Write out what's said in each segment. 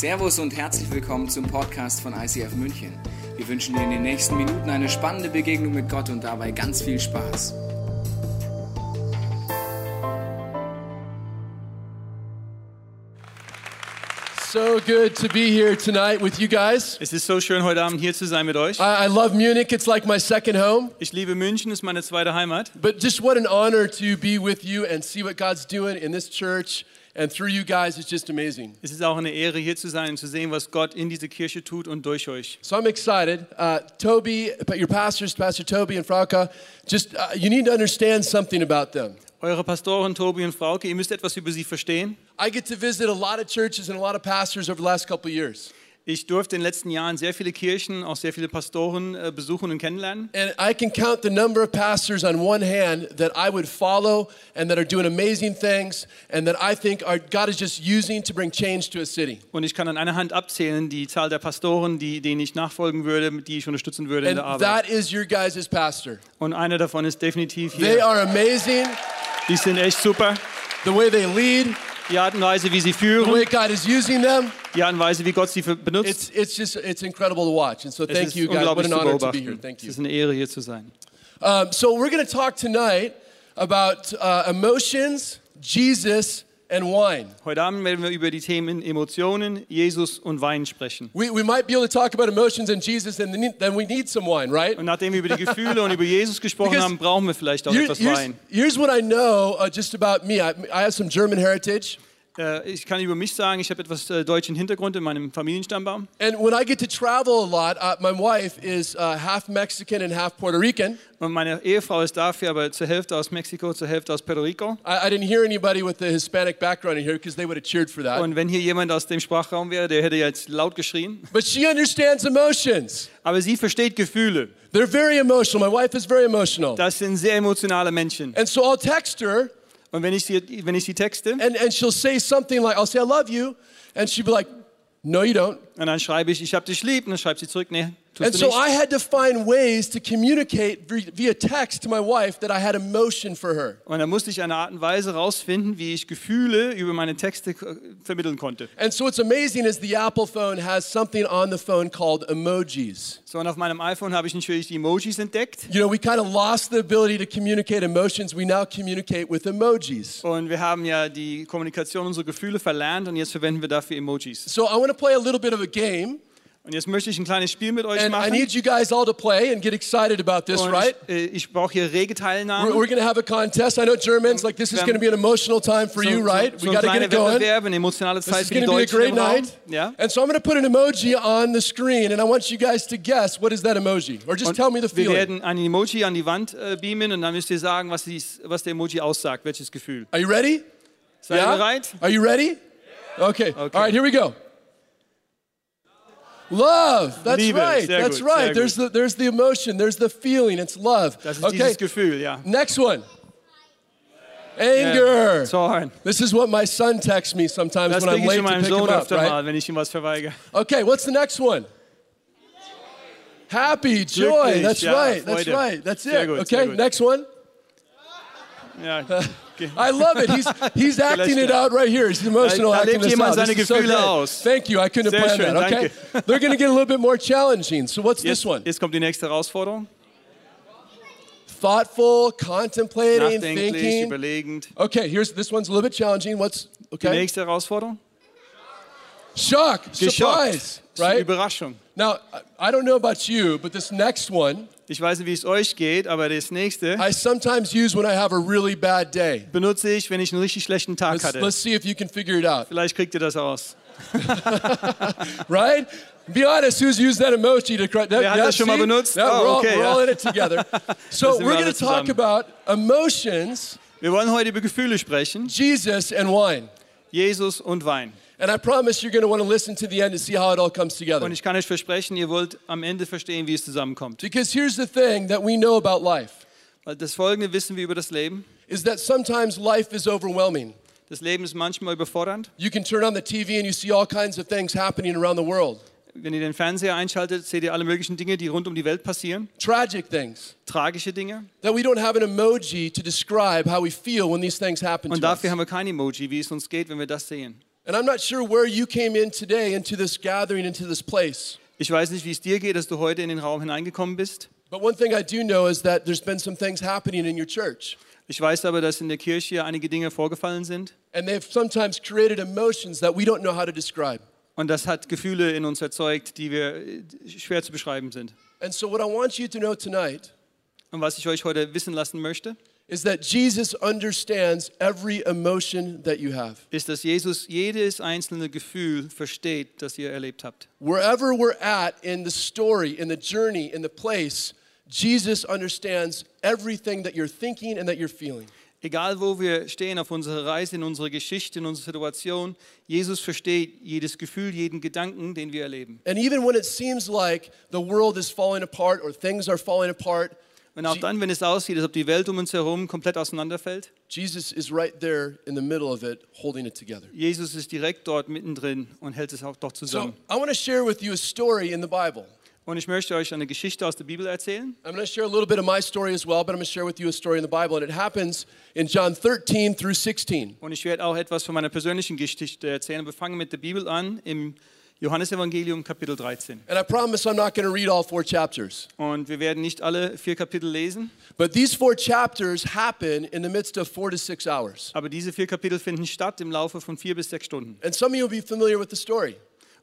Servus und herzlich willkommen zum Podcast von ICF München. Wir wünschen dir in den nächsten Minuten eine spannende Begegnung mit Gott und dabei ganz viel Spaß. So good to be here tonight with you guys. Es ist so schön, heute Abend hier zu sein mit euch. I, I love Munich. It's like my second home. Ich liebe München, ist meine zweite Heimat. But just what an honor to be with you and see what God's doing in this church and through you guys. It's just amazing. Es ist auch eine Ehre, hier zu sein und zu sehen, was Gott in diese Kirche tut und durch euch. So I'm excited. Uh, Toby, your pastors, Pastor Toby and Frauke, just uh, you need to understand something about them. Eure Pastoren Tobi und Frauke, ihr müsst etwas über sie verstehen. I get to visit a lot of churches and a lot of pastors over the last couple of years. Ich durfte in den letzten Jahren sehr viele Kirchen, auch sehr viele Pastoren äh, besuchen und kennenlernen. And I can count the number of pastors on one hand that I would follow and that are doing amazing things and that I think are, God is just using to bring change to a city. Und ich kann an einer Hand abzählen die Zahl der Pastoren, die, denen ich nachfolgen würde, die ich unterstützen würde in der Arbeit. that is your guys' pastor. Und einer davon ist definitiv They hier. are amazing. Die sind echt super. The way they lead, Die Art und Weise, wie sie the way führen, God is using them, die Art und Weise, wie Gott sie benutzt. it's, it's just it's incredible to watch. And so Es thank you guys. What an honor to be here. Thank Es you. ist eine Ehre, hier zu sein. Um, so we're going to talk tonight about uh, emotions, Jesus, and wine. Heute Abend werden wir über die Themen Emotionen, Jesus und Wein sprechen. We, we might be able to talk about emotions and Jesus, and then then we need some wine, right? Und nachdem wir über die Gefühle und über Jesus gesprochen Because haben, brauchen wir vielleicht auch Here- etwas here's, Wein. here's what I know uh, just about me. I, I have some German heritage. Äh, Ich kann über mich sagen, ich habe etwas äh, deutschen Hintergrund in meinem Familienstammbaum. And when I get to travel a lot, uh, my wife is uh, half Mexican and half Puerto Rican. Und meine Ehefrau ist dafür aber zur Hälfte aus Mexiko, zur Hälfte aus Puerto Rico. I, I didn't hear anybody with a Hispanic background in here because they would have cheered for that. Und wenn hier jemand aus dem Sprachraum wäre, der hätte jetzt laut geschrien. But she understands emotions. Aber sie versteht Gefühle. They're very emotional. My wife is very emotional. Das sind sehr emotionale Menschen. And so I'll text her, Und wenn ich sie, wenn ich sie texte, and, and she'll say something like, I'll say, I love you. And she'll be like, No, you don't. Und dann schreibe ich, ich habe dich lieb, und dann schreibt sie zurück, nee, tust And du so nicht. I had to find ways to communicate vi- via text to my wife that I had emotion for her. Und dann musste ich eine Art und Weise rausfinden, wie ich Gefühle über meine Texte äh, vermitteln konnte. And so what's amazing is the Apple phone has something on the phone called emojis. So, und auf meinem iPhone habe ich natürlich die Emojis entdeckt. You know, we kind of lost the ability to communicate emotions. We now communicate with emojis. Und wir haben ja die Kommunikation unserer Gefühle verlernt und jetzt verwenden wir dafür Emojis. So I want to play a little bit of a game, Und jetzt möchte ich ein kleines Spiel mit euch and I need you guys all to play and get excited about this, Und right? ich, äh, ich brauche hier rege We're, Teilnahme. we're going to have a contest. I know Germans, like, this is Wir going to be an emotional time for so, you, right? so, We so got ein to get it going. Eine emotionale This Zeit is für die going to be a great night. Ja? And so I'm going to put an emoji on the screen, and I want you guys to guess what is that emoji, or just Und tell me the wir feeling. werden ein Emoji an die Wand äh, beamen und dann müsst ihr sagen, was, dies, was der Emoji aussagt, welches Gefühl. Are you ready? Seid ihr bereit? Are you ready? Okay. Okay. All right, here we go. Love. That's Liebe. right. Sehr That's gut, right. sehr There's the there's the emotion. There's the feeling. It's love. Das ist okay. dieses Gefühl, ja. Next one. Anger. Zorn. This is what my son texts me sometimes Das when I'm late to pick him up, right? mal, wenn ich ihm was. Okay, what's the next one? Happy, joy. Glücklich, That's ja, right. That's right. That's it. gut, okay, next one. Ja. I love it. He's he's acting it out right here. He's emotional Da acting lebt this out. Seine is so Gefühle great. aus. Thank you. I couldn't have planned schön, that. Okay, danke. they're going to get a little bit more challenging. So what's this one? jetzt kommt die nächste Herausforderung. Thoughtful, contemplating, thinking. überlegend. Okay, here's this one's a little bit challenging. What's Die okay? nächste Herausforderung. Shock, Geschockt. surprise, Das ist eine right? Überraschung. Now, I don't know about you, but this next one Ich weiß nicht, wie es euch geht, aber das nächste I sometimes use when I have a really bad day. benutze ich, wenn ich einen richtig schlechten Tag Let's, hatte. let's see if you can figure it out, Vielleicht kriegt ihr das aus. right? Be honest, who's used that emoji to cry? That, Wer hat yeah, das schon mal see? benutzt? Yeah, Oh, we're all, okay, we're ja. all in it together. So we're going to talk about emotions, Wir wollen heute über Gefühle sprechen. Jesus, and wine. Jesus und Wein. And I promise you're going to want to listen to the end to see how it all comes together. Und ich kann euch versprechen, ihr wollt am Ende verstehen, wie es zusammenkommt. Because here's the thing that we know about life Weil das Folgende wissen wir über das Leben. is that sometimes life is overwhelming. Das Leben ist manchmal überfordernd. You can turn on the TV and you see all kinds of things happening around the world. Wenn ihr den Fernseher einschaltet, seht ihr alle möglichen Dinge, die rund um die Welt passieren. Tragic things Tragische Dinge. that we don't have an emoji to describe how we feel when these things happen Und to us. dafür haben wir kein Emoji, wie es uns geht, wenn wir das sehen. And I'm not sure where you came in today into this gathering, into this place. Ich weiß nicht, wie es dir geht, dass du heute in den Raum hineingekommen bist. But one thing I do know is that there's been some things happening in your church. Ich weiß aber, dass in der Kirche einige Dinge vorgefallen sind. And they've sometimes created emotions that we don't know how to describe. Und das hat Gefühle in uns erzeugt, die wir äh, schwer zu beschreiben sind. And so, what I want you to know tonight Und was ich euch heute wissen lassen möchte, is that Jesus understands every emotion that you have. ist, dass Jesus jedes einzelne Gefühl versteht, das ihr erlebt habt. Wherever we're at in the story, in the journey, in the place, Jesus understands everything that you're thinking and that you're feeling. Egal wo wir stehen auf unserer Reise, in unserer Geschichte, in unserer Situation, Jesus versteht jedes Gefühl, jeden Gedanken, den wir erleben. And even when it seems like the world is falling apart or things are falling apart, Und auch dann, wenn es aussieht, als ob die Welt um uns herum komplett auseinanderfällt, Jesus is right there in the middle of it, holding it together. Jesus ist direkt dort mittendrin und hält es auch dort So, zusammen. I want to share with you a story in the Bible. Und ich möchte euch eine Geschichte aus der Bibel erzählen. I'm going to share a little bit of my story as well, but I'm going to share with you a story in the Bible, and it happens in John 13 through 16. Und ich werde auch etwas von meiner persönlichen Geschichte erzählen. Wir fangen mit der Bibel an im Johannesevangelium Kapitel 13. And I promise I'm not going to read all four chapters. Und wir werden nicht alle vier Kapitel lesen, But these four chapters happen in the midst of four to six hours. aber diese vier Kapitel finden statt im Laufe von vier bis sechs Stunden. And some of you will be familiar with the story.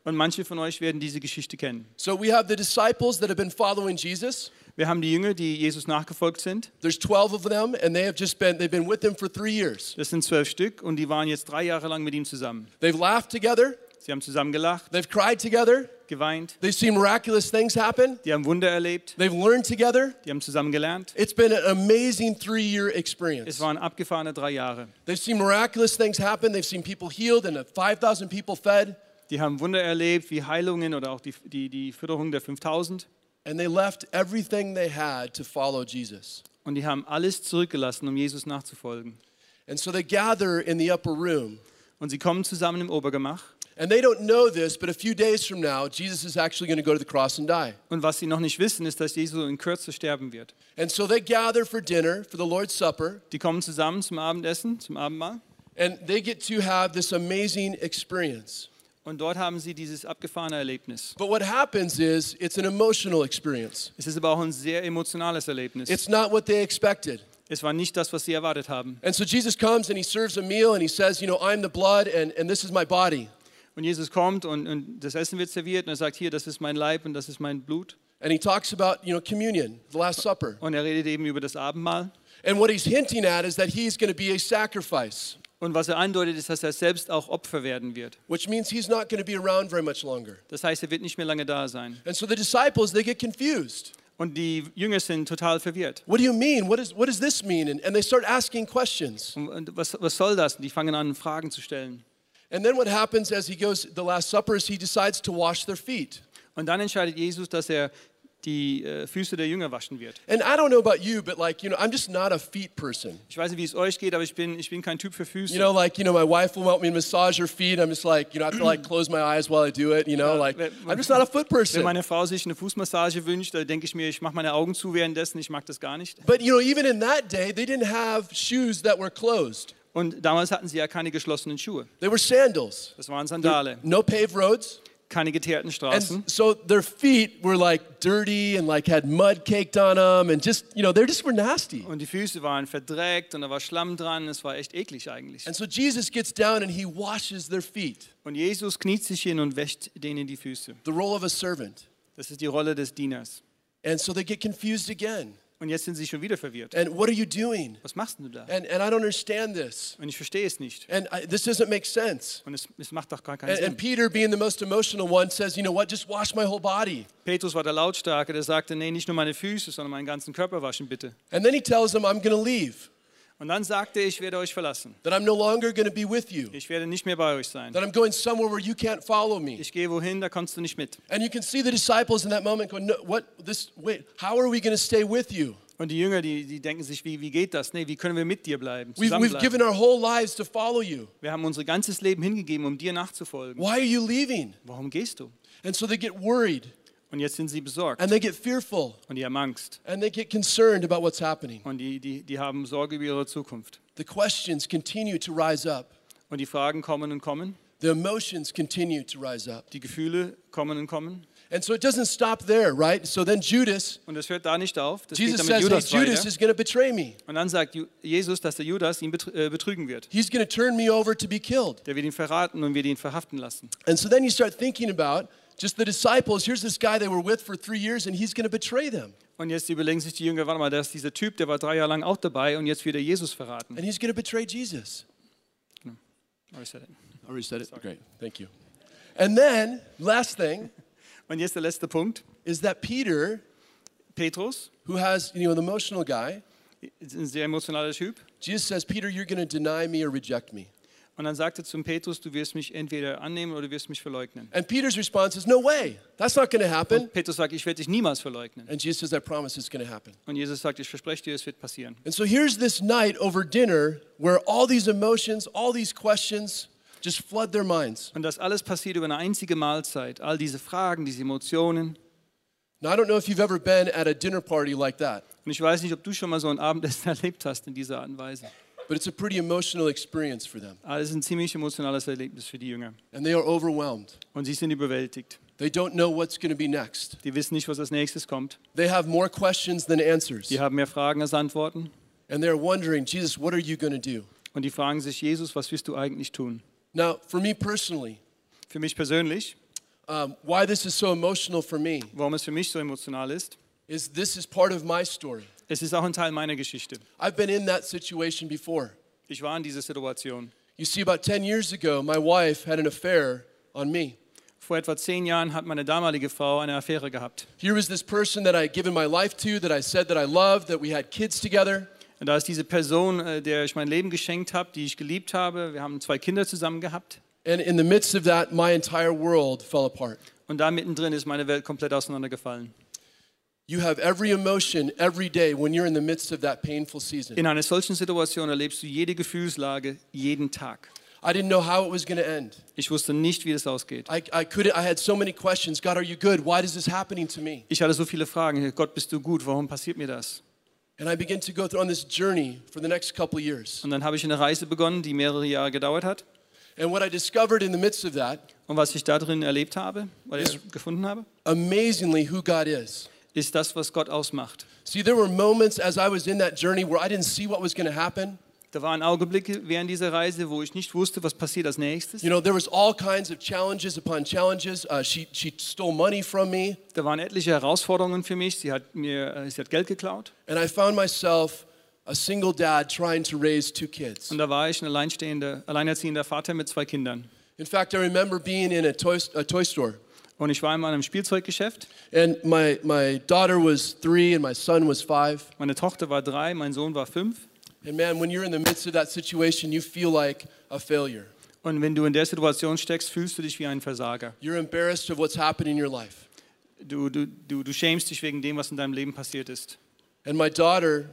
Und manche von euch werden diese Geschichte kennen. So we have the disciples that have been following Jesus. Wir haben die Jünger, die Jesus nachgefolgt sind. There's 12 of them, and they have just been, they've been with him for three years. Das sind zwölf Stück und die waren jetzt drei Jahre lang mit ihm zusammen. They've laughed together, Sie haben zusammen gelacht, they've cried together, geweint, they've seen miraculous things happen, die haben Wunder erlebt, they've learned together. die haben zusammen gelernt. It's been an amazing three year experience. Es waren abgefahrene drei Jahre. They've seen miraculous things happen, they've seen people healed, and 5,000 people fed, Die haben Wunder erlebt, wie Heilungen oder auch die, die, die Fütterung der 5000. and they left everything they had to follow Jesus. Und die haben alles zurückgelassen, um Jesus nachzufolgen. And so they gather in the upper room. Und sie kommen zusammen im Obergemach. And they don't know this, but a few days from now, Jesus is actually going to go to the cross and die. Und was sie noch nicht wissen, ist, dass Jesus in Kürze sterben wird. And so they gather for dinner, for the Lord's Supper, Die kommen zusammen zum Abendessen, zum Abendmahl. and they get to have this amazing experience. Und dort haben sie dieses abgefahrene Erlebnis. But what happens is it's an emotional experience. Es ist aber auch ein sehr emotionales Erlebnis. It's not what they expected. Es war nicht das, was sie erwartet haben. And so Jesus comes and he serves a meal and he says, You know, I'm the blood and, and this is my body. Und Jesus kommt und, und das Essen wird serviert und er sagt, hier, das ist mein Leib und das ist mein Blut. And he talks about, you know, communion, the Last Supper. Und er redet eben über das Abendmahl. And what he's hinting at is that he's going to be a sacrifice, Und was er andeutet, ist, dass er selbst auch Opfer werden wird. which means he's not going to be around very much longer. Das heißt, er wird nicht mehr lange da sein. And so the disciples, they get confused. Und die Jünger sind total verwirrt. What do you mean? What, is, what does this mean? And, and they start asking questions. Und was, was soll das? Und die fangen an, Fragen zu stellen. And then what happens as he goes, the Last Supper, is he decides to wash their feet. Und dann entscheidet Jesus, dass er die äh, Füße der Jünger waschen wird. And I don't know about you, but like, you know, I'm just not a feet person. Ich weiß nicht, wie es euch geht, aber ich bin, ich bin kein Typ für Füße. You know, like, you know, my wife will want me to massage her feet. I'm just like, you know, I have to like close my eyes while I do it, you know, like, I'm just not a foot Wenn person. meine Frau sich eine Fußmassage wünscht, da denke ich mir, ich mache meine Augen zu währenddessen, ich mag das gar nicht. But, you know, even in that day, they didn't have shoes that were closed. Und damals hatten sie ja keine geschlossenen Schuhe. They were sandals. Das waren Sandale, No paved roads. Keine geteerten Straßen. And so their feet were like dirty and like had mud caked on them and just, you know, they just were nasty. Und die Füße waren verdreckt und da war Schlamm dran. Es war echt eklig eigentlich. And so Jesus gets down and he washes their feet, Und Jesus kniet sich hin und wäscht denen die Füße. the role of a servant. Das ist die Rolle des Dieners. And so they get confused again. Und jetzt sind sie schon wieder verwirrt. And what are you doing? Was machst du da? And, and I don't understand this. Und ich verstehe es nicht. And I, this doesn't make sense. Und es, es macht doch gar keinen And, and Sinn. Peter, being the most emotional one, says, you know what, just wash my whole body. Petrus war der Lautstarke, der sagte, nee, nicht nur meine Füße, sondern meinen ganzen Körper waschen bitte. And then he tells them, I'm going to leave, Und dann sagte ich werde euch verlassen. that I'm no longer going to be with you, Ich werde nicht mehr bei euch sein. that I'm going somewhere where you can't follow me. Ich gehe wohin, da kommst du nicht mit. And you can see the disciples in that moment going, no, what, this, wait, how are we going to stay with you? Und die Jünger, die, die denken sich, wie, wie geht das? Nee, wie können wir mit dir bleiben? We've, given our whole lives to follow you. Wir haben unser ganzes Leben hingegeben, um dir nachzufolgen. Why are you leaving? Warum gehst du? And so they get worried Und jetzt sind sie besorgt. and they get fearful Und die haben Angst. and they get concerned about what's happening. Und die, die, die haben Sorge über ihre Zukunft. The questions continue to rise up. Und die Fragen kommen und kommen. The emotions continue to rise up. Die Gefühle kommen und kommen. And so it doesn't stop there, right? So then Judas, Und das hört da nicht auf. Das Jesus says, hey, Judas Judas weiter. is going to betray me. Und dann sagt Jesus, dass der Judas ihn äh, betrügen wird. He's going to turn me over to be killed. Der wird ihn verraten und wird ihn verhaften lassen. And so then you start thinking about just the disciples. Here's this guy they were with for three years, and he's going to betray them. Und jetzt überlegen sich die Jünger, warte mal, da ist dieser Typ, der war drei Jahre lang auch dabei und jetzt wird er Jesus verraten. And he's going to betray Jesus. I already said it. I already said it. Great. Thank you. And then, last thing Und jetzt der letzte Punkt. is that Peter, Petrus, who has, you know, an emotional guy, ist ein sehr emotionaler Typ. Jesus says, Peter, you're going to deny me or reject me. Und dann sagte zum Petrus, du wirst mich entweder annehmen oder du wirst mich verleugnen. And Peter's response is, No way. That's not going to happen. Und Petrus sagt, ich werde dich niemals verleugnen. And Jesus says, I promise it's going to happen. Und Jesus sagt, ich verspreche dir, es wird passieren. And so here's this night over dinner where all these emotions, all these questions just flood their minds. Und das alles passiert über eine einzige Mahlzeit. All diese Fragen, diese Emotionen. Now, I don't know if you've ever been at a dinner party like that, Und ich weiß nicht, ob du schon mal so ein Abendessen erlebt hast in dieser Art und Weise. But it's a pretty emotional experience for them. Aber es ist ein ziemlich emotionales Erlebnis für die Jünger. And they are overwhelmed. Und sie sind überwältigt. They don't know what's going to be next. Die wissen nicht, was als nächstes kommt. They have more questions than answers. Die haben mehr Fragen als Antworten. And they're wondering, Jesus, what are you going to do? Und die fragen sich, Jesus, was wirst du eigentlich tun? Now, for me personally, Für mich persönlich, um, why this is so emotional for me warum es für mich so emotional ist, is this is part of my story. Es ist auch ein Teil meiner Geschichte. I've been in that situation before. Ich war in dieser Situation. You see, about 10 years ago, my wife had an affair on me. Vor etwa zehn Jahren hat meine damalige Frau eine Affäre gehabt. Here was this person that I had given my life to, that I said that I loved, that we had kids together. Und da ist diese Person, äh, der ich mein Leben geschenkt habe, die ich geliebt habe. Wir haben zwei Kinder zusammen gehabt. And in the midst of that, my entire world fell apart. Und da mittendrin ist meine Welt komplett auseinandergefallen. You have every emotion every day when you're in the midst of that painful season. In einer solchen Situation erlebst du jede Gefühlslage jeden Tag. I didn't know how it was going to end. Ich wusste nicht, wie das ausgeht. I, I couldn't, I had so many questions. God, are you good? Why is this happening to me? Ich hatte so viele Fragen. Gott, bist du gut? Warum passiert mir das? And I began to go through on this journey for the next couple years. Und dann habe ich eine Reise begonnen, die mehrere Jahre gedauert hat. And what I discovered in the midst of that, Und was ich da drin erlebt habe, oder gefunden habe, amazingly, who God is. Ist das, was Gott ausmacht. See, there were moments as I was in that journey where I didn't see what was going to happen. Da waren Augenblicke während dieser Reise, wo ich nicht wusste, was passiert als nächstes. You know, there was all kinds of challenges upon challenges. Uh, she, she stole money from me, Da waren etliche Herausforderungen für mich. Sie hat mir äh, sie hat Geld geklaut. and I found myself a single dad trying to raise two kids. Und da war ich ein alleinstehender, alleinerziehender Vater mit zwei Kindern. In fact, I remember being in a toy, a toy store, Und ich war in einem Spielzeuggeschäft. and my, my daughter was three and my son was five. Meine Tochter war drei, mein Sohn war fünf. And man, when you're in the midst of that situation, you feel like a failure. Und wenn du in der Situation steckst, fühlst du dich wie ein Versager. You're embarrassed of what's happened in your life. Du, du, du, du schämst dich wegen dem, was in deinem Leben passiert ist. And my daughter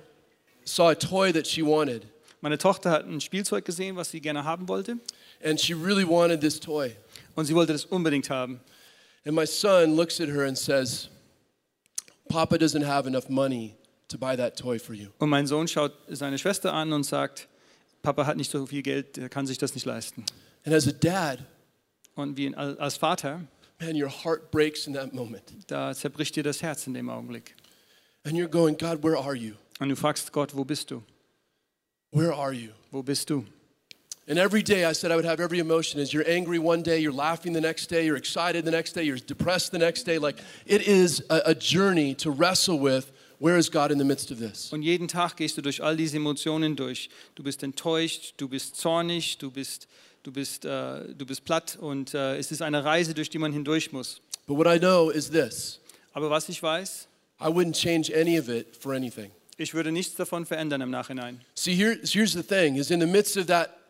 saw a toy that she wanted, Meine Tochter hat ein Spielzeug gesehen, was sie gerne haben wollte. and she really wanted this toy. Und sie wollte das unbedingt haben. And my son looks at her and says, Papa doesn't have enough money to buy that toy for you. Und mein Sohn schaut seine Schwester an und sagt, Papa hat nicht so viel Geld, er kann sich das nicht leisten. And as a dad, Und wie ein, als Vater, man, your heart breaks in that moment. da zerbricht dir das Herz in dem Augenblick. And you're going, God, where are you? Und du fragst Gott, wo bist du? Where are you? Wo bist du? And every day I said I would have every emotion. As you're angry one day, you're laughing the next day, you're excited the next day, you're depressed the next day. Like it is a, a journey to wrestle with where is God in the midst of this? Und jeden Tag gehst du durch all diese Emotionen durch. Du bist enttäuscht, du bist zornig, du bist, du bist, äh, du bist platt und äh, es ist eine Reise, durch die man hindurch muss. But what I know is this Aber was ich weiß, I wouldn't change any of it for anything. ich würde nichts davon verändern im Nachhinein. See, here, here's the thing is in the midst of that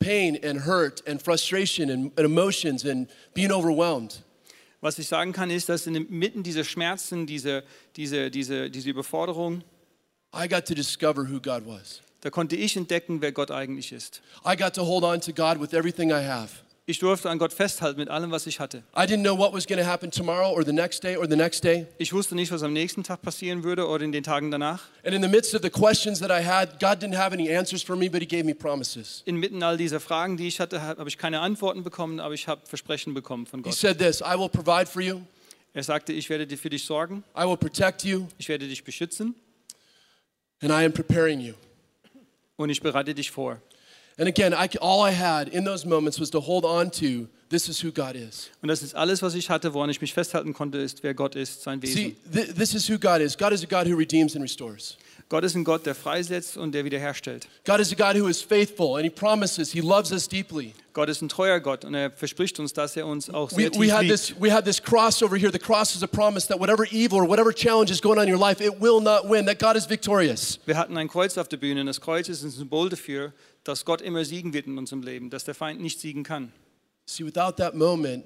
pain and hurt and frustration and, and emotions and being overwhelmed, Was ich sagen kann, ist, dass inmitten dieser Schmerzen, dieser, diese, diese, diese Überforderung, I got to discover who God was. da konnte ich entdecken, wer Gott eigentlich ist. I got to hold on to God with everything I have. Ich durfte an Gott festhalten mit allem, was ich hatte. I didn't know what was going to happen tomorrow or the next day or the next day. Ich wusste nicht, was am nächsten Tag passieren würde oder in den Tagen danach. And in the midst of the questions that I had, God didn't have any answers for me, but He gave me promises. Inmitten all dieser Fragen, die ich hatte, habe ich keine Antworten bekommen, aber ich habe Versprechen bekommen von He Gott. said this I will provide for you, Er sagte, ich werde dir für dich sorgen, I will protect you, ich werde dich beschützen and I am preparing you. und ich bereite dich vor. And again, I, all I had in those moments was to hold on to this is who God is. Und das ist alles, was ich hatte, woran ich mich festhalten konnte, ist, wer Gott ist, sein Wesen. See, th- this is who God is. God is a God who redeems and restores. Gott ist ein Gott, der freisetzt und der wiederherstellt. God is a God who is faithful and He promises He loves us deeply. Gott ist ein treuer Gott und er verspricht uns, dass er uns auch We, sehr tief we, had liebt. this, we had this cross over here. The cross is a promise that whatever evil or whatever challenge is going on in your life, it will not win, that God is victorious. Wir hatten ein Kreuz auf der Bühne und das Kreuz ist ein Symbol dafür, dass Gott immer siegen wird in unserem Leben, dass der Feind nicht siegen kann. See, without that moment,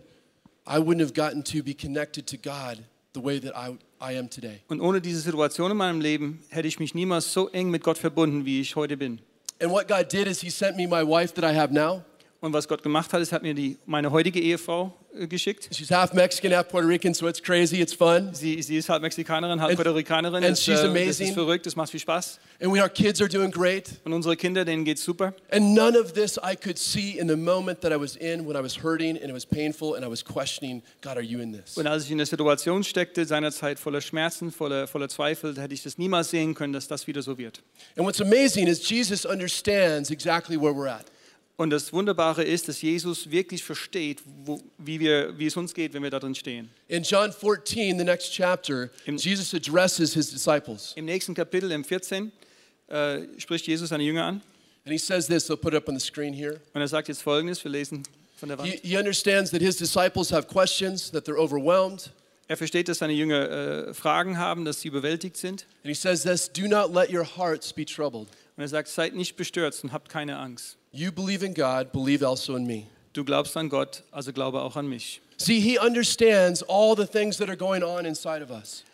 I wouldn't have gotten to be connected to God the way that I, I am today. Und ohne diese Situation in meinem Leben hätte ich mich niemals so eng mit Gott verbunden, wie ich heute bin. And what God did is He sent me my wife that I have now. Und was Gott gemacht hat, ist, hat mir die, meine heutige Ehefrau äh, geschickt. She's half Mexican, half Puerto Rican, so it's crazy, it's fun. Sie, sie ist halb Mexikanerin, halb And- Puerto Ricanerin. and Das, she's äh, das amazing. ist verrückt, das macht viel Spaß. And we, our kids are doing great. Und unsere Kinder, denen geht's super. And none of this I could see in the moment that I was in when I was hurting and it was painful and I was questioning, God, are you in this? Und als ich in der Situation steckte, seinerzeit voller Schmerzen, voller, voller Zweifel, hätte ich das niemals sehen können, dass das wieder so wird. And what's amazing is Jesus understands exactly where we're at. Und das Wunderbare ist, dass Jesus wirklich versteht, wo, wie, wir, wie es uns geht, wenn wir da drin stehen. In John 14, the next chapter, Im- Jesus addresses his disciples. Im nächsten Kapitel, im 14, äh, spricht Jesus seine Jünger an And he says this, they'll put it up on the screen here. und er sagt jetzt Folgendes, wir lesen von der He, Wand. he understands that his disciples have questions, that they're overwhelmed. Er versteht, dass seine Jünger äh, Fragen haben, dass sie überwältigt sind. And he says this Do not let your hearts be troubled. Und er sagt, seid nicht bestürzt und habt keine Angst. You believe in God, believe also in me. Du glaubst an Gott, also glaube auch an mich. See, he understands all the things that are going on inside of us.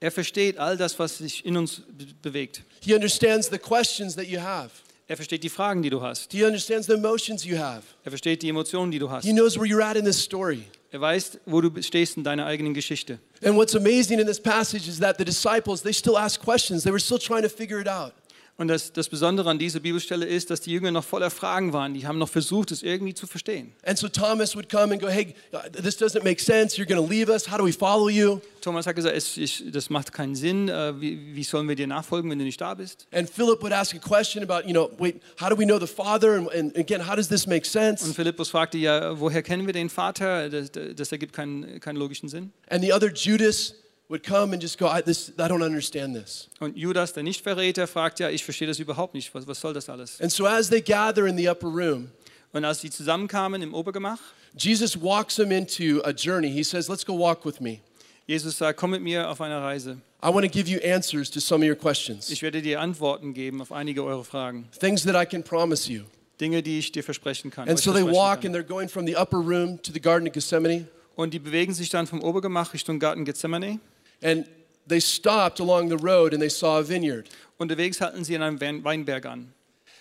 Er versteht all das, was sich in uns bewegt. He understands the questions that you have. Er versteht die Fragen, die du hast. He understands the emotions you have. Er versteht die Emotionen, die du hast. He knows where you're at in this story. Er weiß, wo du stehst in deiner eigenen Geschichte. And what's amazing in this passage is that the disciples, they still ask questions. They were still trying to figure it out. Und das, das Besondere an dieser Bibelstelle ist, dass die Jünger noch voller Fragen waren. Die haben noch versucht, es irgendwie zu verstehen. And so Thomas would come and go, Hey, this doesn't make sense. You're going to leave us. How do we follow you? Thomas hat gesagt, es, ich, das macht keinen Sinn. Äh, wie, wie sollen wir dir nachfolgen, wenn du nicht da bist? And Philip would ask a question about, you know, wait, how do we know the Father? And, and again, how does this make Und sense? Philippus fragte ja, woher kennen wir den Vater? Das, das ergibt keinen, keinen logischen Sinn. And the other Judas would come and just go, I, this, I don't understand this. Und Judas, der Nichtverräter, fragt ja, ich verstehe das überhaupt nicht. Was, was soll das alles? And so as they gather in the upper room, Und als sie zusammenkamen im Obergemach, Jesus walks them into a journey. He says, Let's go walk with me. Jesus sagt, komm mit mir auf eine Reise. I want to give you answers to some of your questions, Ich werde dir Antworten geben auf einige eurer Fragen. things that I can promise you. Dinge, die ich dir versprechen kann. And euch so they versprechen walk kann. and they're going from the upper room to the Garden of Gethsemane. Und die bewegen sich dann vom Obergemach Richtung Garten Gethsemane. And they stopped along the road and they saw a vineyard. Unterwegs halten sie an einem Weinberg an.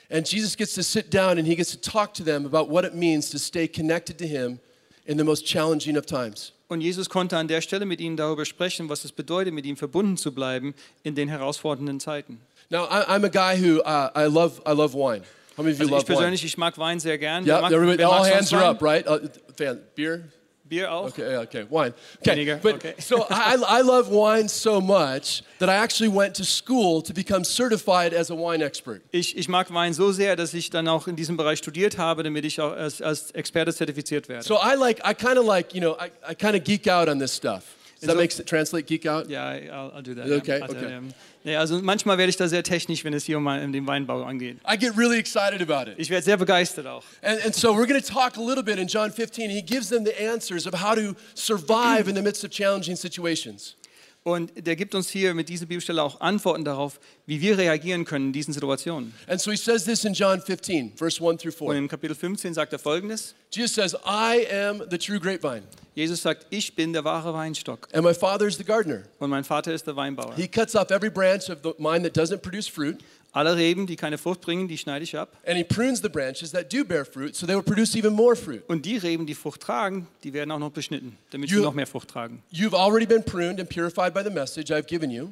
And Jesus gets to sit down and he gets to talk to them about what it means to stay connected to him in the most challenging of times. Und Jesus konnte an der Stelle mit ihnen darüber sprechen, was es bedeutet, mit ihm verbunden zu bleiben in den herausfordernden Zeiten. Now, I, I'm a guy who uh, I love I love wine. How many of you Also ich love wine? persönlich, ich mag Wein sehr gern. Yeah, everybody, all hands are up, right? Uh, fan, beer? Bier auch? Oh. Okay, okay, wine. Okay, Vinegar, but okay. so I, I love wine so much that I actually went to school to become certified as a wine expert. Ich, ich mag Wein so sehr, dass ich dann auch in diesem Bereich studiert habe, damit ich auch als, als Experte zertifiziert werde. So I like, I kind of like, you know, I, I kind of geek out on this stuff. Does that make? Translate geek out? Yeah, I'll, I'll do that. Okay, ja. Also, okay. ähm, ja, also manchmal werde ich da sehr technisch, wenn es hier um um den Weinbau angeht. I get really excited about it. Ich werde sehr begeistert auch. And, and so we're going to talk a little bit in John 15. He gives them the answers of how to survive in the midst of challenging situations. Und der gibt uns hier mit dieser Bibelstelle auch Antworten darauf, wie wir reagieren können in diesen Situationen. And so he says this in John 15, verse 1 through Und 4. in Kapitel 15 sagt er folgendes: Jesus says, I am the true grapevine, Jesus sagt, ich bin der wahre Weinstock and my Father is the gardener. und mein Vater ist der Weinbauer. He cuts off every branch of the, mine that doesn't produce fruit, Alle Reben, die keine Frucht bringen, die schneide ich ab. And he prunes the branches that do bear fruit so they will produce even more fruit. Und die Reben, die Frucht tragen, die werden auch noch beschnitten, damit You- sie noch mehr Frucht tragen. You've already been pruned and purified by the message I've given you.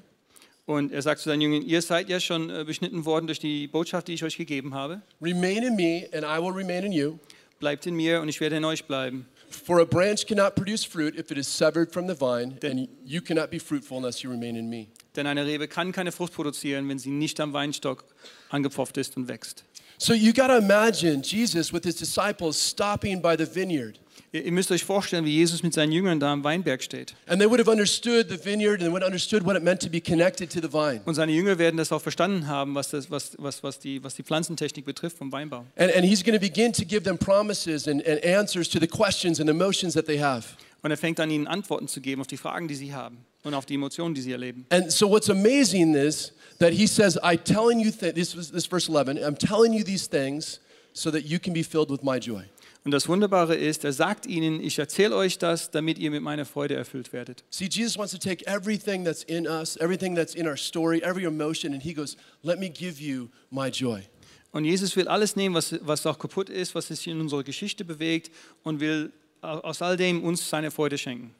Und er sagt zu seinen Jüngern, ihr seid ja schon äh, beschnitten worden durch die Botschaft, die ich euch gegeben habe. Remain in me, and I will remain in you. Bleibt in mir und ich werde in euch bleiben. For a branch cannot produce fruit if it is severed from the vine, and you cannot be fruitful unless you remain in me. Denn eine Rebe kann keine Frucht produzieren, wenn sie nicht am Weinstock angepfropft ist und wächst. So you got to imagine Jesus with his disciples stopping by the vineyard. Ihr, ihr müsst euch vorstellen, wie Jesus mit seinen Jüngern da am Weinberg steht. And they would have understood the vineyard and would have understood what it meant to be connected to the vine. Und seine Jünger werden das auch verstanden haben, was, das, was, was, was, die, was die Pflanzentechnik betrifft vom Weinbau. And, and he's going to begin to give them promises and, and answers to the questions and emotions that they have. Und er fängt an, ihnen Antworten zu geben auf die Fragen, die sie haben und auf die Emotionen, die sie erleben. And so what's amazing is that he says, I telling you th- this was this verse 11, I'm telling you these things so that you can be filled with my joy. Und das Wunderbare ist, er sagt ihnen, ich erzähle euch das, damit ihr mit meiner Freude erfüllt werdet. See, Jesus wants to take everything that's in us, everything that's in our story, every emotion, and he goes, Let me give you my joy. Und Jesus will alles nehmen, was, was auch kaputt ist, was sich in unserer Geschichte bewegt und will aus all dem uns seine Freude schenken.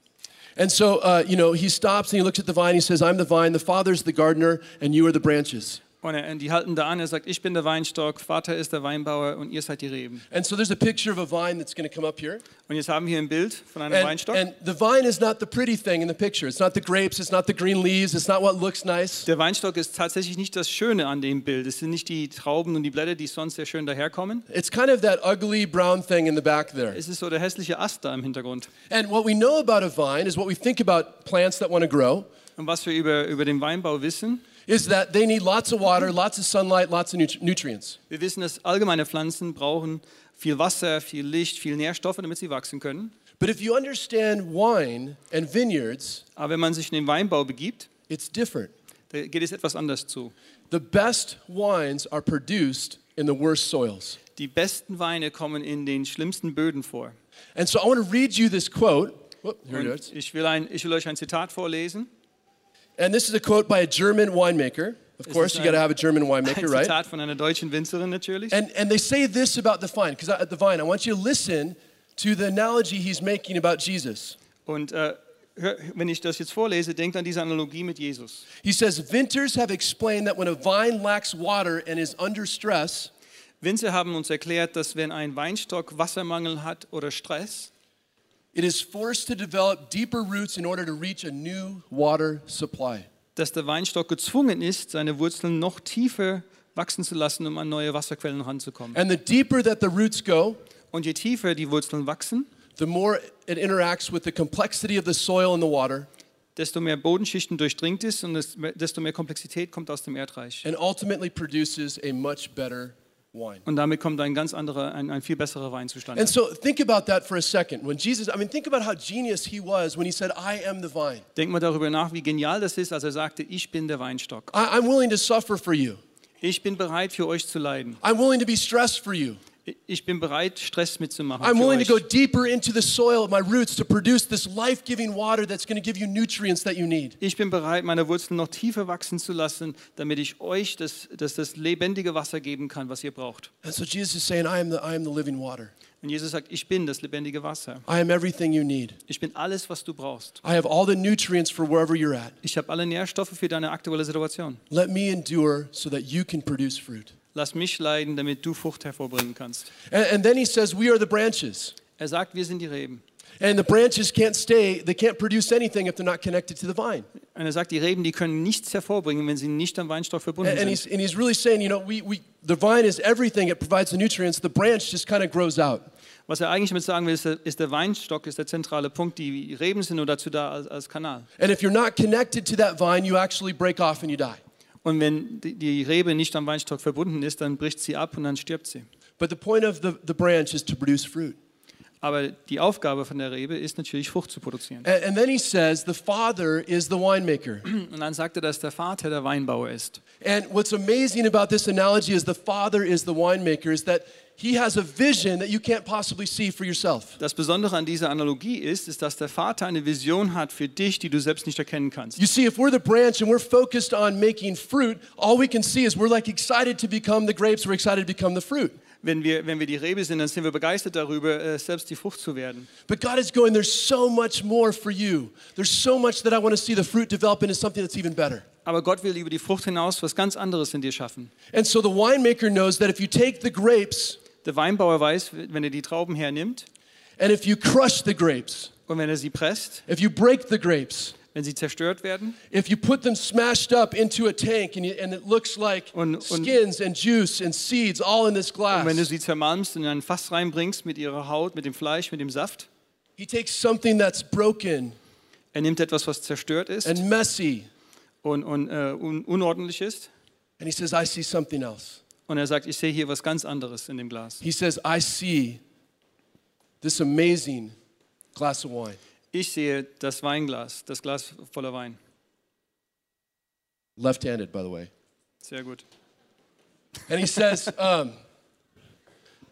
And so, uh, you know, he stops and he looks at the vine. He says, I'm the vine, the Father's the gardener, and you are the branches. Und er, die halten da an, er sagt, ich bin der Weinstock, Vater ist der Weinbauer und ihr seid die Reben. And so there's a picture of a vine that's going to come up here. Und jetzt haben wir hier ein Bild von einem And, Weinstock. and the vine is not the pretty thing in the picture. It's not the grapes, it's not the green leaves, it's not what looks nice. Der Weinstock ist tatsächlich nicht das Schöne an dem Bild. Es sind nicht die Trauben und die Blätter, die sonst sehr schön daherkommen. It's kind of that ugly brown thing in the back there. Es ist so der hässliche Ast da im Hintergrund. And what we know about a vine is what we think about plants that want to grow Und was wir über, über den Weinbau wissen, is that they need lots of water, lots of sunlight, lots of nut- nutrients. wir wissen, dass allgemeine Pflanzen brauchen viel Wasser, viel Licht, viel Nährstoffe, damit sie wachsen können. But if you understand wine and vineyards, Aber wenn man sich in den Weinbau begibt, it's different. da geht es etwas anders zu. The best wines are produced in the worst soils. Die besten Weine kommen in den schlimmsten Böden vor. And so I want to read you this quote. Whoop, here it is. ich will, ein, ich will euch ein Zitat vorlesen. And this is a quote by a German winemaker. Of course, you got to have a German winemaker, right? Zitat von einer deutschen Winzerin natürlich. And, and they say this about the vine, because at the vine, I want you to listen to the analogy he's making about Jesus. Und äh, hör, wenn ich das jetzt vorlese, denkt an diese Analogie mit Jesus. He says, Vintners have explained that when a vine lacks water and is under stress, Winzer haben uns erklärt, dass wenn ein Weinstock Wassermangel hat oder Stress, it is forced to develop deeper roots in order to reach a new water supply. dass der Weinstock gezwungen ist, seine Wurzeln noch tiefer wachsen zu lassen, um an neue Wasserquellen ranzukommen. And the deeper that the roots go, Und je tiefer die Wurzeln wachsen, the more it interacts with the complexity of the soil and the water, desto mehr Bodenschichten durchdringt ist und es- desto mehr Komplexität kommt aus dem Erdreich. and ultimately produces a much better. Und damit kommt ein ganz anderer, ein, ein viel besserer Wein zustande. And so think about that for a second. When Jesus, I mean, think about how genius he was when he said, I am the vine. Denk mal darüber nach, wie genial das ist, als er sagte, ich bin der Weinstock. I, I'm willing to suffer for you. Ich bin bereit, für euch zu leiden. I'm willing to be stressed for you. Ich bin bereit, Stress mitzumachen. I'm willing to go deeper into the soil of my roots to produce this life giving water that's going to give you nutrients that you need. Ich bin bereit, meine Wurzeln noch tiefer wachsen zu lassen, damit ich euch das, das, das lebendige Wasser geben kann, was ihr braucht. And so Jesus is saying, I am the, I am the living water. Und Jesus sagt, ich bin das lebendige Wasser. I am everything you need. Ich bin alles, was du brauchst. I have all the nutrients for wherever you're at. Ich habe alle Nährstoffe für deine aktuelle Situation. Let me endure so that you can produce fruit. Lass mich leiden, damit du Frucht hervorbringen kannst. And, and then he says, We are the branches. Er sagt, wir sind die Reben. And the branches can't stay, they can't produce anything if they're not connected to the vine. Und er sagt, die Reben, die können nichts hervorbringen, wenn sie nicht am Weinstock verbunden And, and, sind. he's, and he's really saying, you know, we, we, the vine is everything, it provides the nutrients, the branch just kind of grows out. Was er eigentlich damit sagen will, ist, der- ist der Weinstock ist der zentrale Punkt. Die Reben sind nur dazu da als, als Kanal. And if you're not connected to that vine, you actually break off and you die. Und wenn die, Rebe nicht am Weinstock verbunden ist, dann bricht sie ab und dann stirbt sie. But the point of the, the branch is to produce fruit. Aber die Aufgabe von der Rebe ist natürlich, Frucht zu produzieren. And, and then he says, the Father is the winemaker. Und dann sagt er, dass der Vater der Weinbauer ist. And what's amazing about this analogy is the Father is the winemaker, is that he has a vision that you can't possibly see for yourself. Das Besondere an dieser Analogie ist, ist, dass der Vater eine Vision hat für dich, die du selbst nicht erkennen kannst. You see, if we're the branch and we're focused on making fruit, all we can see is we're like excited to become the grapes, we're excited to become the fruit. Wenn wir, wenn wir die Rebe sind, dann sind wir begeistert darüber, äh, selbst die Frucht zu werden. But God is going, there's so much more for you. There's so much that I want to see the fruit develop into something that's even better. Aber Gott will über die Frucht hinaus was ganz anderes in dir schaffen. And so the winemaker knows that if you take the grapes Der Weinbauer weiß, wenn er die Trauben hernimmt and if you crush the grapes, und wenn er sie presst, if you break the grapes, wenn sie zerstört werden if you put them smashed up into a tank and, you, and it looks like Und- und- skins and juice and seeds all in this glass, und wenn du sie zermalmst und in ein Fass reinbringst mit ihrer Haut, mit dem Fleisch, mit dem Saft, he takes something that's broken er nimmt etwas, was zerstört ist and messy und, und äh, un unordentlich ist and he says, I see something else. und er sagt, ich sehe hier was ganz anderes in dem Glas. He says, I see this amazing glass of wine. Ich sehe das Weinglas, das Glas voller Wein. Left handed, by the way. Sehr gut. And he says, um,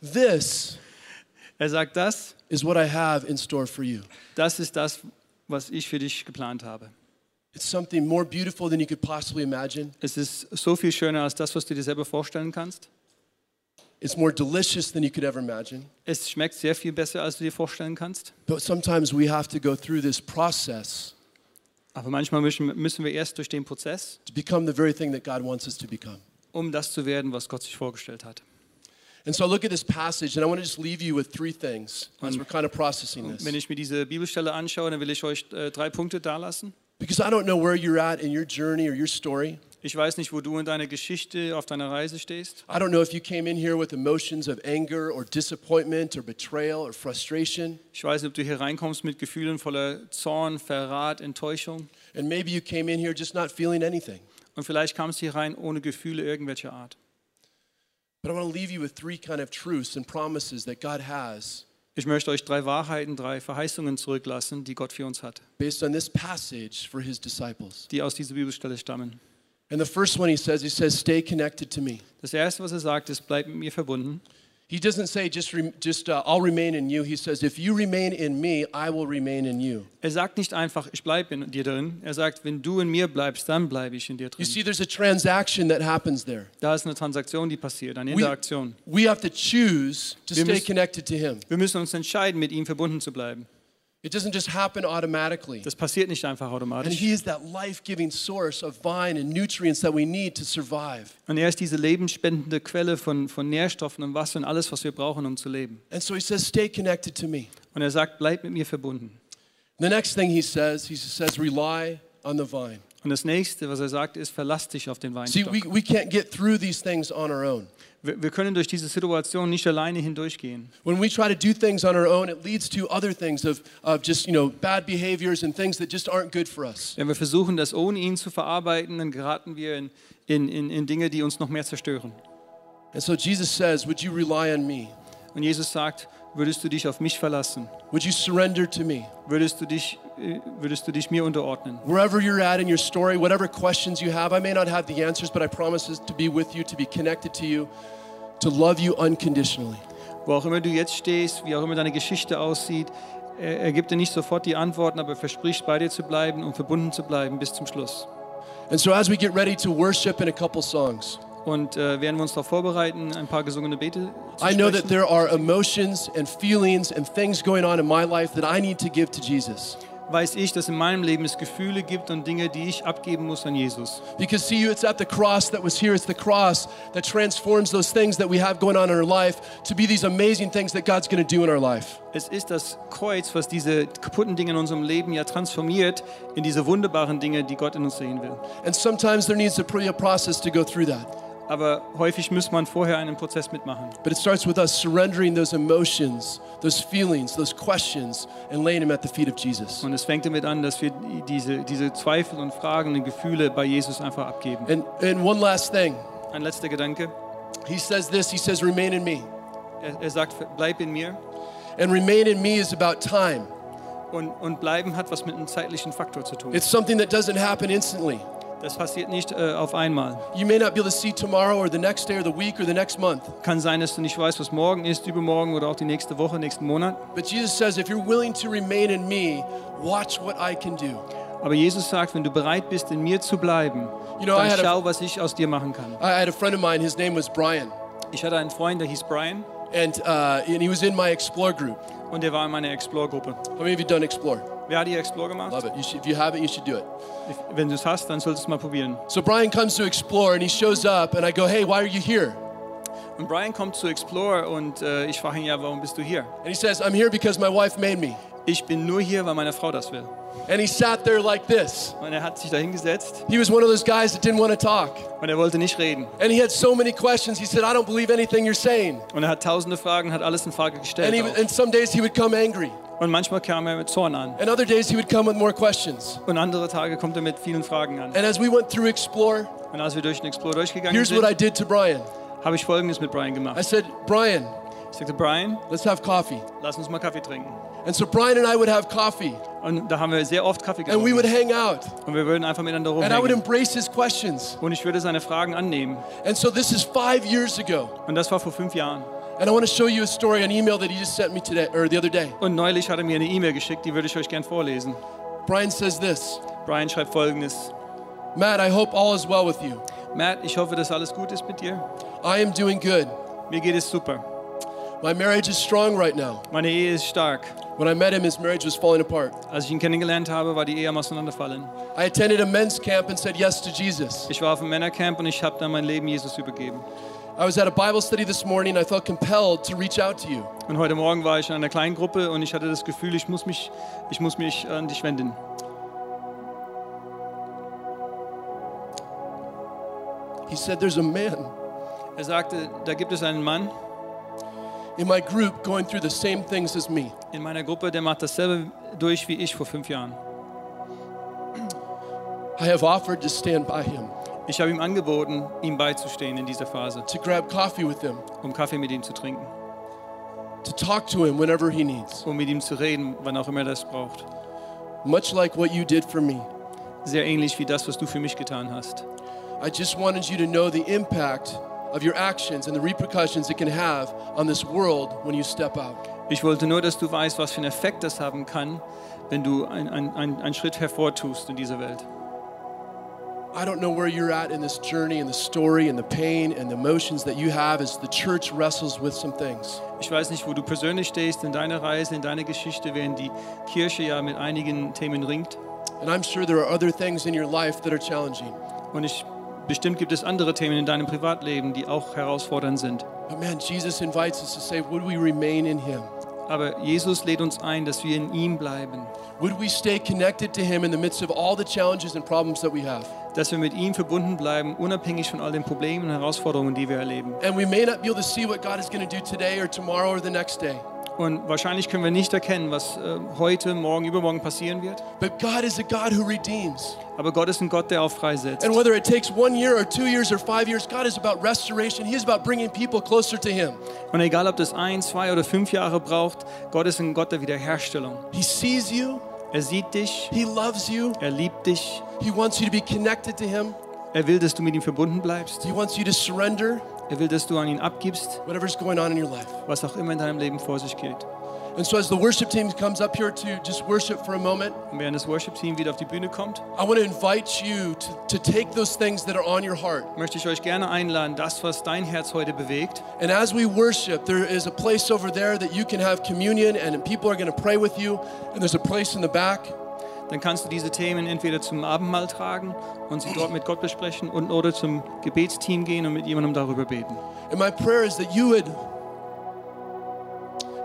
This Er sagt, das, is what I have in store for you. das ist das, was ich für dich geplant habe. It's something more beautiful than you could possibly imagine. Es ist so viel schöner als das, was du dir selber vorstellen kannst. It's more delicious than you could ever imagine. Es schmeckt sehr viel besser, als du dir vorstellen kannst. But sometimes we have to go through this process Aber manchmal müssen, müssen wir erst durch den Prozess, to become the very thing that God wants us to become. um das zu werden, was Gott sich vorgestellt hat. And so I look at this passage and I want to just leave you with three things as we're kind of processing this. wenn ich mir diese Bibelstelle anschaue, dann will ich euch äh, drei Punkte dalassen. Because I don't know where you're at in your journey or your story. Ich weiß nicht, wo du in deiner Geschichte auf deiner Reise stehst. I don't know if you came in here with emotions of anger or disappointment or betrayal or frustration. Ich weiß nicht, ob du hier reinkommst mit Gefühlen voller Zorn, Verrat, Enttäuschung. And maybe you came in here just not feeling anything. Und vielleicht kamst du hier rein ohne Gefühle irgendwelcher Art. But I want to leave you with three kind of truths and promises that God has Ich möchte euch drei Wahrheiten, drei Verheißungen zurücklassen, die Gott für uns hat, based on this passage for his disciples. die aus dieser Bibelstelle stammen. And the first one he says, he says, stay connected to me. Das erste, was er sagt, ist, bleib mit mir verbunden. He doesn't say just, re- just uh, I'll remain in you. He says, if you remain in me, I will remain in you. Er sagt nicht einfach, ich bleibe in dir drin. Er sagt, wenn du in mir bleibst, dann bleibe ich in dir You drin. see, there's a transaction that happens there. Da ist eine Transaktion, die passiert, eine We, Interaktion. we have to choose to Wir stay müssen- connected to him. Wir müssen uns entscheiden, mit ihm verbunden zu bleiben. It doesn't just happen automatically. Das passiert nicht einfach automatisch. And he is that life giving source of vine and nutrients that we need to survive. Und er ist diese lebensspendende Quelle von, von Nährstoffen und Wasser und alles, was wir brauchen, um zu leben. And so he says, stay connected to me. Und er sagt, bleib mit mir verbunden. The next thing he says, he says, rely on the vine. Und das nächste, was er sagt, ist, verlass dich auf den See, we, we can't get through these things on our own. Wir, wir können durch diese Situation nicht alleine hindurchgehen. When we try to do things on our own, it leads to other things of, of just, you know, bad behaviors and things that just aren't good for us. Wenn wir versuchen, das ohne ihn zu verarbeiten, dann geraten wir in, in, in, in Dinge, die uns noch mehr zerstören. And so Jesus says, Would you rely on me? Und Jesus sagt, würdest du dich auf mich verlassen? Would you surrender to me? Würdest du dich, würdest du dich mir unterordnen? Wherever you're at in your story, whatever questions you have, I may not have the answers, but I promise to be with you, to be connected to you, to love you unconditionally. Wo auch immer du jetzt stehst, wie auch immer deine Geschichte aussieht, er, er gibt dir nicht sofort die Antworten, aber er verspricht, bei dir zu bleiben und verbunden zu bleiben bis zum Schluss. And so as we get ready to worship in a couple songs, Und äh, werden wir uns darauf vorbereiten, ein paar gesungene Bete zu I know that there are emotions and feelings and things going on in my life that I need to give to Jesus. Weiß ich, dass in meinem Leben es Gefühle gibt und Dinge, die ich abgeben muss an Jesus. Because see you, it's at the cross that was here. It's the cross that transforms those things that we have going on in our life to be these amazing things that God's going to do in our life. Es ist das Kreuz, was diese kaputten Dinge in unserem Leben ja transformiert in diese wunderbaren Dinge, die Gott in uns sehen will. And sometimes there needs to be a process to go through that. Aber häufig muss man vorher einen Prozess mitmachen. But it starts with us surrendering those emotions, those feelings, those questions, and laying them at the feet of Jesus. Und es fängt damit an, dass wir diese, diese Zweifel und Fragen und Gefühle bei Jesus einfach abgeben. And, and one last thing. Ein letzter Gedanke. He says this, he says, remain in me. Er, er sagt, bleib in mir. And remain in me is about time. Und, und bleiben hat was mit einem zeitlichen Faktor zu tun. It's something that doesn't happen instantly. Das passiert nicht äh, auf einmal. You may not be able to see tomorrow or the next day or the week or the next month. Kann sein, dass du nicht weißt, was morgen ist, übermorgen oder auch die nächste Woche, nächsten Monat. But Jesus says, if you're willing to remain in me, watch what I can do. Aber Jesus sagt, wenn du bereit bist, in mir zu bleiben, You know, dann had a- schau, was ich aus dir machen kann. I had a friend of mine, his name was Brian, Ich hatte einen Freund, der hieß Brian and, uh, and he was in my Explore group. und der war in meiner Explore-Gruppe. How many of you done Explore? Die Explore gemacht? Love it. You should, if you have it, you should do it. Wenn du es hast, dann solltest er du mal probieren. So Brian comes to Explore and he shows up, and I go, hey, why are you here? Und Brian kommt zu Explore und äh, ich frage ihn, ja, warum bist du hier? And he says, I'm here because my wife made me. Ich bin nur hier, weil meine Frau das will. And he sat there like this. Und er hat sich da hingesetzt He was one of those guys that didn't want to talk. und er wollte nicht reden. And he had so many questions. He said, I don't believe anything you're saying. Und er hat tausende Fragen, hat alles in Frage gestellt. And, he, and some days he would come angry, Und manchmal kam er mit Zorn an. and other days he would come with more questions. Und andere Tage kommt er mit vielen Fragen an. And as we went through Explore, Und als wir durch den Explore durchgegangen here's what I sind, did to Brian. habe ich Folgendes mit Brian I gemacht. said, Brian, Ich sagte, Brian, let's have coffee. lass uns mal Kaffee trinken. And so Brian and I would have coffee, Und da haben wir sehr oft Kaffee and we would getrunken. hang out, Und wir würden einfach miteinander and I would rumhängen. embrace his questions. Und ich würde seine Fragen annehmen. And so this is five years ago. Und das war vor fünf Jahren. And I want to show you a story, an email that he just sent me today, or the other day. Und neulich hat er mir eine E-Mail geschickt, die würde ich euch gern vorlesen. Brian says this Brian schreibt folgendes. Matt, I hope all is well with you. Matt, ich hoffe, dass alles gut ist mit dir. I am doing good. Mir geht es super. My marriage is strong right now. Meine Ehe ist stark. When I met him, his marriage was falling apart. Als ich ihn kennengelernt habe, war die Ehe am Auseinanderfallen. I attended a men's camp and said yes to Jesus. Ich war auf einem Männercamp und ich habe dann mein Leben Jesus übergeben. I was at a Bible study this morning. I felt compelled to reach out to you. Und heute Morgen war ich in einer kleinen Gruppe und ich hatte das Gefühl, ich muss mich, ich muss mich an dich wenden. He said, There's a man Er sagte, da gibt es einen Mann in my group going through the same things as me. in meiner Gruppe, der macht dasselbe durch wie ich vor fünf Jahren. I have offered to stand by him, Ich habe ihm angeboten, ihm beizustehen in dieser Phase, to grab coffee with him, um Kaffee mit ihm zu trinken, to talk to him whenever he needs, um mit ihm zu reden, wann auch immer er das braucht. much like what you did for me. Sehr ähnlich wie das, was du für mich getan hast. I just wanted you to know the impact of your actions and the repercussions it can have on this world when you step out. Ich wollte nur, dass du weißt, was für einen Effekt das haben kann, wenn du ein- ein- ein- einen Schritt hervortust in dieser Welt. I don't know where you're at in this journey and the story and the pain and the emotions that you have as the church wrestles with some things. Ich weiß nicht, wo du persönlich stehst in deiner Reise, in deiner Geschichte, während die Kirche ja mit einigen Themen ringt. And I'm sure there are other things in your life that are challenging. Und ich, bestimmt gibt es andere Themen in deinem Privatleben, die auch herausfordernd sind. But man, Jesus invites us to say, would we remain in him? Aber Jesus lädt uns ein, dass wir in ihm bleiben, Would we stay connected to him in the midst of all the challenges and problems that we have? dass wir mit ihm verbunden bleiben, unabhängig von all den Problemen und Herausforderungen, die wir erleben. And we may not be able to see what God is going to do today or tomorrow or the next day. Und wahrscheinlich können wir nicht erkennen, was äh, heute, morgen, übermorgen passieren wird. But God is a God who redeems. Aber Gott ist ein Gott, der auch freisetzt. And whether it takes one year or two years or five years, God is about restoration. He is about bringing people closer to Him. Und egal, ob das ein, zwei oder fünf Jahre braucht, Gott ist ein Gott der Wiederherstellung. He sees you, Er sieht dich, He loves you, er liebt dich, He wants you to be connected to Him, er will, dass du mit ihm verbunden bleibst. He wants you to surrender Er will, dass du an ihn abgibst, whatever's going on in your life. was auch immer in deinem Leben vor sich geht. And so, as the worship team comes up here to just worship for a moment, Und während das Worship-Team wieder auf die Bühne kommt, I want to invite you to, to take those things that are on your heart. möchte ich euch gerne einladen, das, was dein Herz heute bewegt. And as we worship, there is a place over there that you can have communion, and people are going to pray with you. And there's a place in the back. Dann kannst du diese Themen entweder zum Abendmahl tragen und sie dort mit Gott besprechen und oder zum Gebetsteam gehen und mit jemandem darüber beten. And my prayer is that you would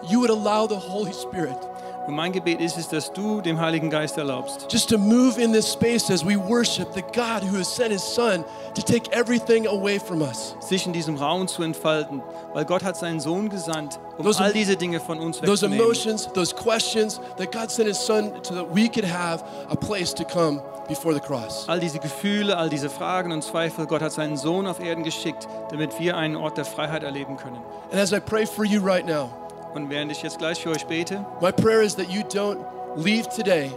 you would allow the Holy Spirit Und mein Gebet ist es, dass du dem Heiligen Geist erlaubst, just to move in this space as we worship the God who has sent his son to take everything away from us. sich in diesem Raum zu entfalten, weil Gott hat seinen Sohn gesandt, um Those- all diese Dinge von uns Those wegzunehmen. emotions, those questions that God sent his son so that we could have a place to come before the cross. All diese Gefühle, all diese Fragen und Zweifel, Gott hat seinen Sohn auf Erden geschickt, damit wir einen Ort der Freiheit erleben können. And as I pray for you right now, Und während ich jetzt gleich für euch bete, my prayer is that you don't leave today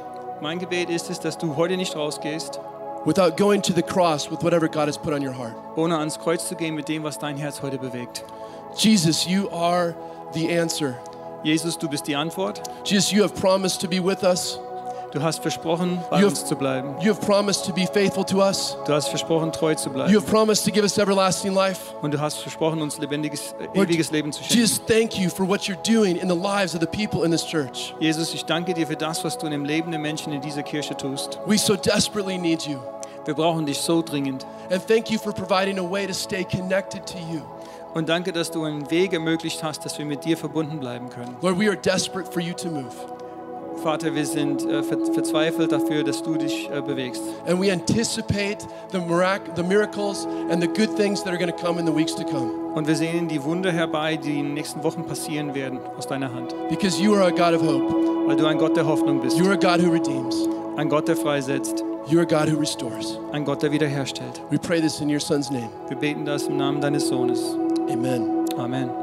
mein Gebet ist es, dass du heute nicht rausgehst, without going to the cross with whatever God has put on your heart. ohne ans Kreuz zu gehen mit dem, was dein Herz heute bewegt. Jesus, you are the answer. Jesus, du bist die Antwort. Jesus, you have promised to be with us. Du hast versprochen, bei You uns have- zu bleiben. You have promised to be faithful to us. Du hast versprochen, treu zu You bleiben. have promised to give us everlasting life. Und du hast versprochen, uns lebendiges, äh, Lord, ewiges Leben zu schenken. Jesus, thank you for what you're doing in the lives of the people in this church. Jesus, ich danke dir für das, was du in dem Leben der Menschen in dieser Kirche tust. We so desperately need you. Wir brauchen dich so dringend. And thank you for providing a way to stay connected to you. Und danke, dass du einen Weg ermöglicht hast, dass wir mit dir verbunden bleiben können. Lord, we are desperate for you to move. Vater, wir sind äh, ver verzweifelt dafür, dass du dich äh, bewegst. And we anticipate the, mirac- the miracles and the good things that are going to come in the weeks to come. Und wir sehen die Wunder herbei, die in den nächsten Wochen passieren werden, aus deiner Hand. Because you are a God of hope. Weil du ein Gott der Hoffnung bist. You are a God who redeems. Ein Gott, der freisetzt. You are a God who restores. Ein Gott, der wiederherstellt. We pray this in your Son's name. Wir beten das im Namen deines Sohnes. Amen. Amen.